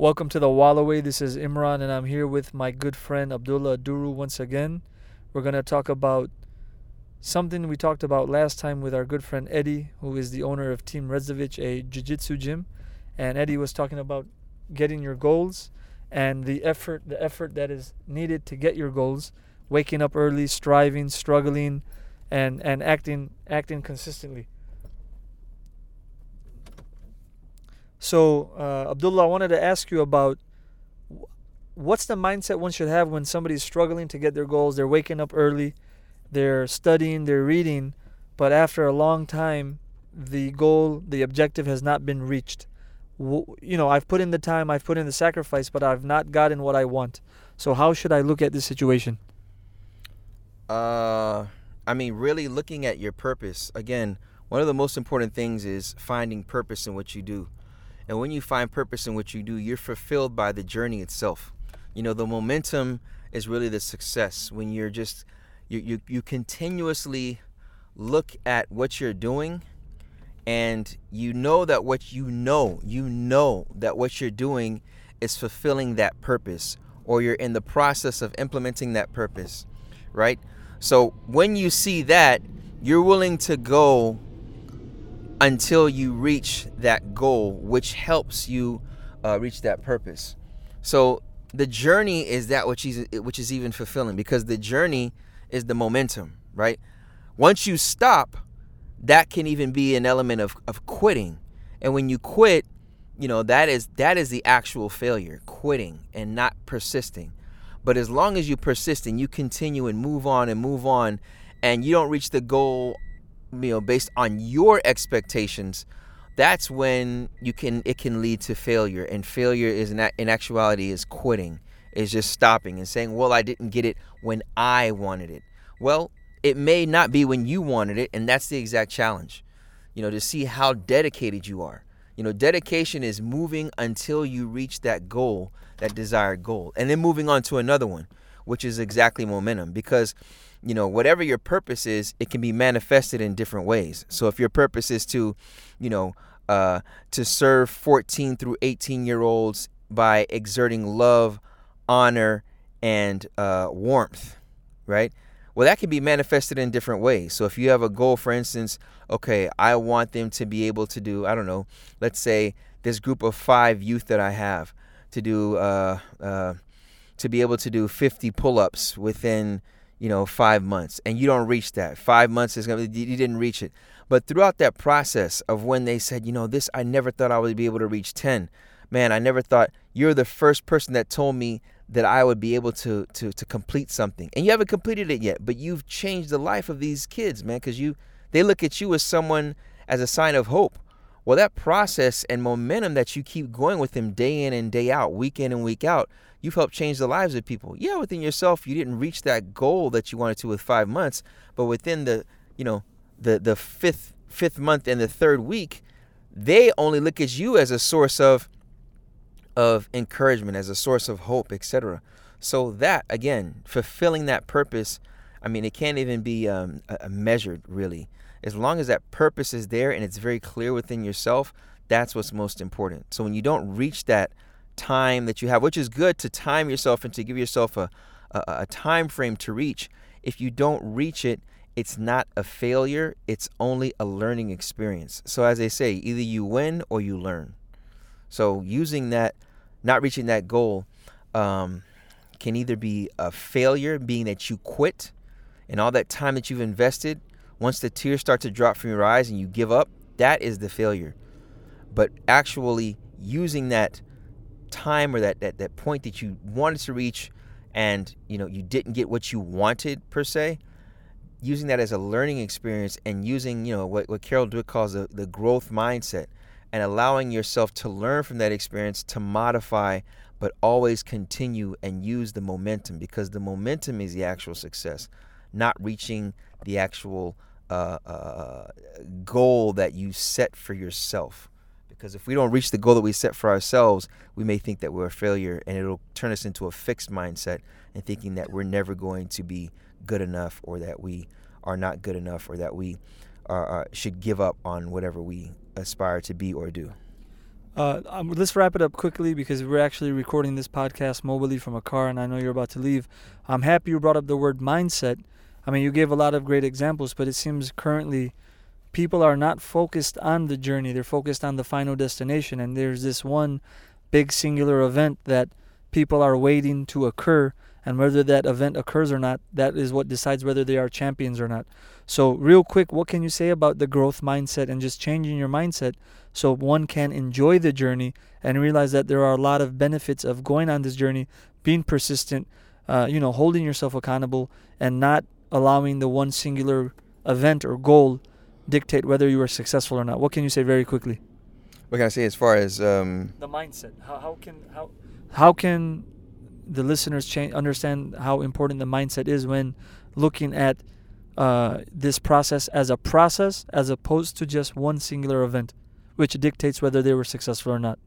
Welcome to the Walloway. This is Imran, and I'm here with my good friend Abdullah Oduro once again. We're going to talk about something we talked about last time with our good friend Eddie, who is the owner of Team Redzovich, a jiu jitsu gym. And Eddie was talking about getting your goals and the effort the effort that is needed to get your goals waking up early striving struggling and and acting acting consistently so uh, abdullah i wanted to ask you about what's the mindset one should have when somebody's struggling to get their goals they're waking up early they're studying they're reading but after a long time the goal the objective has not been reached you know, I've put in the time, I've put in the sacrifice, but I've not gotten what I want. So how should I look at this situation? Uh, I mean, really looking at your purpose. Again, one of the most important things is finding purpose in what you do. And when you find purpose in what you do, you're fulfilled by the journey itself. You know, the momentum is really the success when you're just you you, you continuously look at what you're doing and you know that what you know, you know that what you're doing is fulfilling that purpose or you're in the process of implementing that purpose, right? So when you see that, you're willing to go until you reach that goal, which helps you uh, reach that purpose. So the journey is that which is which is even fulfilling because the journey is the momentum, right? Once you stop, that can even be an element of, of quitting. And when you quit, you know, that is that is the actual failure, quitting and not persisting. But as long as you persist and you continue and move on and move on and you don't reach the goal, you know, based on your expectations, that's when you can it can lead to failure. And failure is in, in actuality is quitting, is just stopping and saying, "Well, I didn't get it when I wanted it." Well, it may not be when you wanted it, and that's the exact challenge. You know, to see how dedicated you are. You know, dedication is moving until you reach that goal, that desired goal, and then moving on to another one, which is exactly momentum. Because, you know, whatever your purpose is, it can be manifested in different ways. So if your purpose is to, you know, uh, to serve 14 through 18 year olds by exerting love, honor, and uh, warmth, right? Well, that can be manifested in different ways. So if you have a goal, for instance, okay, I want them to be able to do, I don't know, let's say this group of five youth that I have to do, uh, uh, to be able to do 50 pull-ups within, you know, five months, and you don't reach that. Five months is gonna, you didn't reach it. But throughout that process of when they said, you know, this, I never thought I would be able to reach 10. Man, I never thought you're the first person that told me that I would be able to to to complete something. And you haven't completed it yet, but you've changed the life of these kids, man, cuz you they look at you as someone as a sign of hope. Well, that process and momentum that you keep going with them day in and day out, week in and week out, you've helped change the lives of people. Yeah, within yourself, you didn't reach that goal that you wanted to with 5 months, but within the, you know, the the fifth fifth month and the third week, they only look at you as a source of of encouragement, as a source of hope, etc. So that again, fulfilling that purpose, I mean, it can't even be um, measured really. As long as that purpose is there and it's very clear within yourself, that's what's most important. So when you don't reach that time that you have, which is good to time yourself and to give yourself a, a, a time frame to reach, if you don't reach it, it's not a failure, it's only a learning experience. So as they say, either you win or you learn. So using that, not reaching that goal, um, can either be a failure, being that you quit, and all that time that you've invested, once the tears start to drop from your eyes and you give up, that is the failure. But actually using that time or that, that, that point that you wanted to reach and you know you didn't get what you wanted per se, using that as a learning experience and using, you know, what, what Carol Dweck calls the, the growth mindset and allowing yourself to learn from that experience to modify but always continue and use the momentum because the momentum is the actual success not reaching the actual uh, uh, goal that you set for yourself because if we don't reach the goal that we set for ourselves we may think that we're a failure and it'll turn us into a fixed mindset and thinking that we're never going to be good enough or that we are not good enough or that we should give up on whatever we aspire to be or do. Uh, um, let's wrap it up quickly because we're actually recording this podcast mobily from a car, and I know you're about to leave. I'm happy you brought up the word mindset. I mean, you gave a lot of great examples, but it seems currently people are not focused on the journey; they're focused on the final destination. And there's this one big singular event that people are waiting to occur, and whether that event occurs or not, that is what decides whether they are champions or not. So, real quick, what can you say about the growth mindset and just changing your mindset so one can enjoy the journey and realize that there are a lot of benefits of going on this journey, being persistent, uh, you know, holding yourself accountable, and not allowing the one singular event or goal dictate whether you are successful or not. What can you say very quickly? What can I say as far as um, the mindset? How, how can how how can the listeners change understand how important the mindset is when looking at uh, this process as a process as opposed to just one singular event, which dictates whether they were successful or not.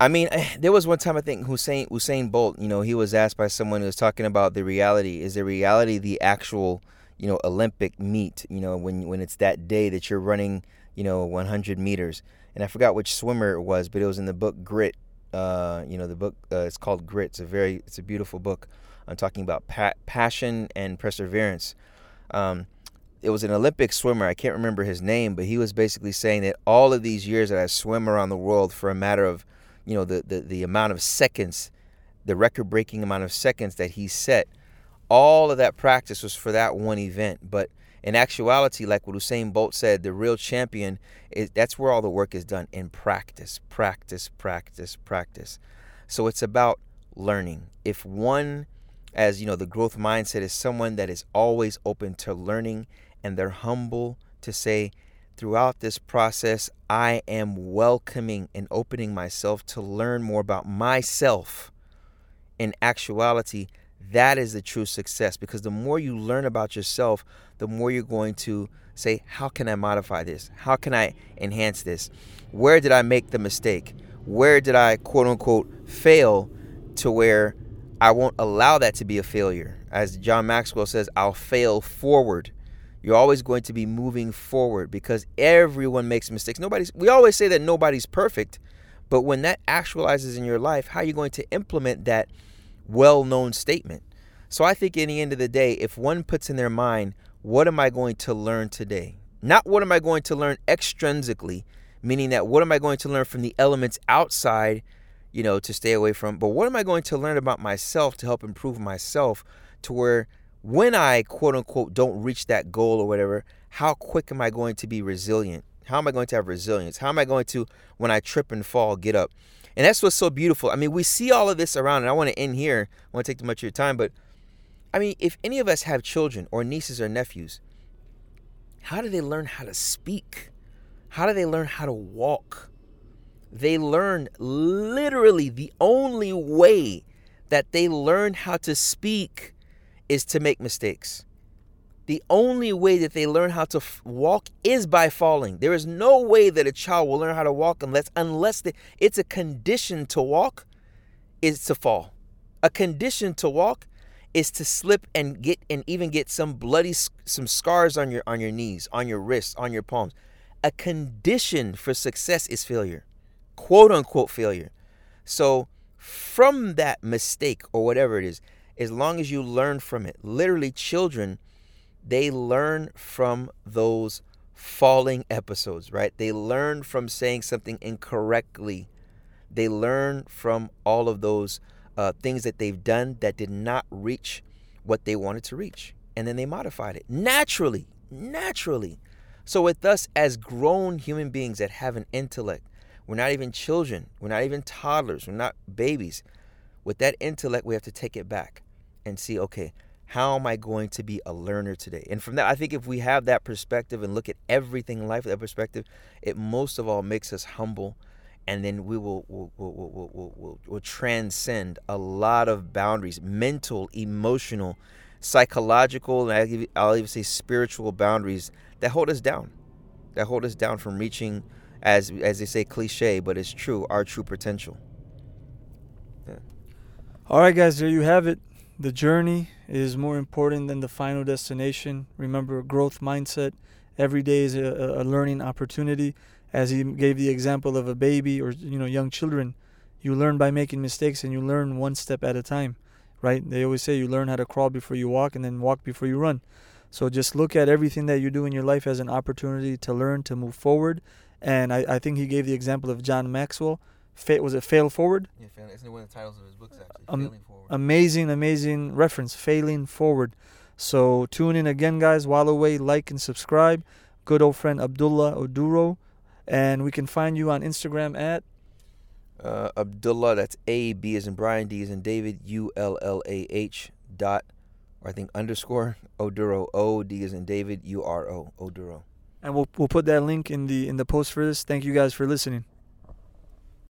I mean, there was one time I think Hussein Usain Bolt. You know, he was asked by someone who was talking about the reality. Is the reality the actual, you know, Olympic meet? You know, when when it's that day that you're running, you know, 100 meters. And I forgot which swimmer it was, but it was in the book Grit. Uh, you know, the book uh, it's called Grit. It's a very it's a beautiful book. I'm talking about pa- passion and perseverance. Um, it was an Olympic swimmer. I can't remember his name, but he was basically saying that all of these years that I swim around the world for a matter of, you know, the the, the amount of seconds, the record-breaking amount of seconds that he set, all of that practice was for that one event. But in actuality, like what Usain Bolt said, the real champion is that's where all the work is done in practice, practice, practice, practice. So it's about learning. If one, as you know, the growth mindset is someone that is always open to learning and they're humble to say, throughout this process, I am welcoming and opening myself to learn more about myself. In actuality, that is the true success because the more you learn about yourself, the more you're going to say, How can I modify this? How can I enhance this? Where did I make the mistake? Where did I, quote unquote, fail to where I won't allow that to be a failure? As John Maxwell says, I'll fail forward. You're always going to be moving forward because everyone makes mistakes. Nobody's we always say that nobody's perfect, but when that actualizes in your life, how are you going to implement that well-known statement? So I think in the end of the day, if one puts in their mind, what am I going to learn today? Not what am I going to learn extrinsically, meaning that what am I going to learn from the elements outside, you know, to stay away from, but what am I going to learn about myself to help improve myself to where when I quote unquote don't reach that goal or whatever, how quick am I going to be resilient? How am I going to have resilience? How am I going to, when I trip and fall, get up? And that's what's so beautiful. I mean, we see all of this around, and I want to end here. I want to take too much of your time, but I mean, if any of us have children or nieces or nephews, how do they learn how to speak? How do they learn how to walk? They learn literally the only way that they learn how to speak is to make mistakes. The only way that they learn how to f- walk is by falling. There is no way that a child will learn how to walk unless unless they, it's a condition to walk is to fall. A condition to walk is to slip and get and even get some bloody some scars on your on your knees, on your wrists, on your palms. A condition for success is failure. Quote unquote failure. So from that mistake or whatever it is, as long as you learn from it, literally children they learn from those falling episodes, right? They learn from saying something incorrectly. They learn from all of those uh, things that they've done that did not reach what they wanted to reach. And then they modified it naturally, naturally. So, with us as grown human beings that have an intellect, we're not even children, we're not even toddlers, we're not babies. With that intellect, we have to take it back and see okay, how am I going to be a learner today? And from that, I think if we have that perspective and look at everything in life with that perspective, it most of all makes us humble and then we will will, will, will, will, transcend a lot of boundaries mental emotional psychological and I'll even say spiritual boundaries that hold us down that hold us down from reaching as as they say cliche but it's true our true potential yeah. all right guys there you have it the journey is more important than the final destination remember growth mindset every day is a, a learning opportunity as he gave the example of a baby or you know young children, you learn by making mistakes and you learn one step at a time, right? They always say you learn how to crawl before you walk and then walk before you run. So just look at everything that you do in your life as an opportunity to learn, to move forward. And I, I think he gave the example of John Maxwell. Fa- was it fail forward? Yeah, fail, isn't it one of the titles of his books actually? Um, Failing forward. Amazing, amazing reference. Failing forward. So tune in again, guys. While away, like and subscribe. Good old friend Abdullah Oduro. And we can find you on Instagram at uh, Abdullah, that's A B as in Brian, D as in David, U L L A H dot, or I think underscore Oduro, O D as in David, U R O Oduro. and we'll we'll put that link in the in the post for this. Thank you guys for listening.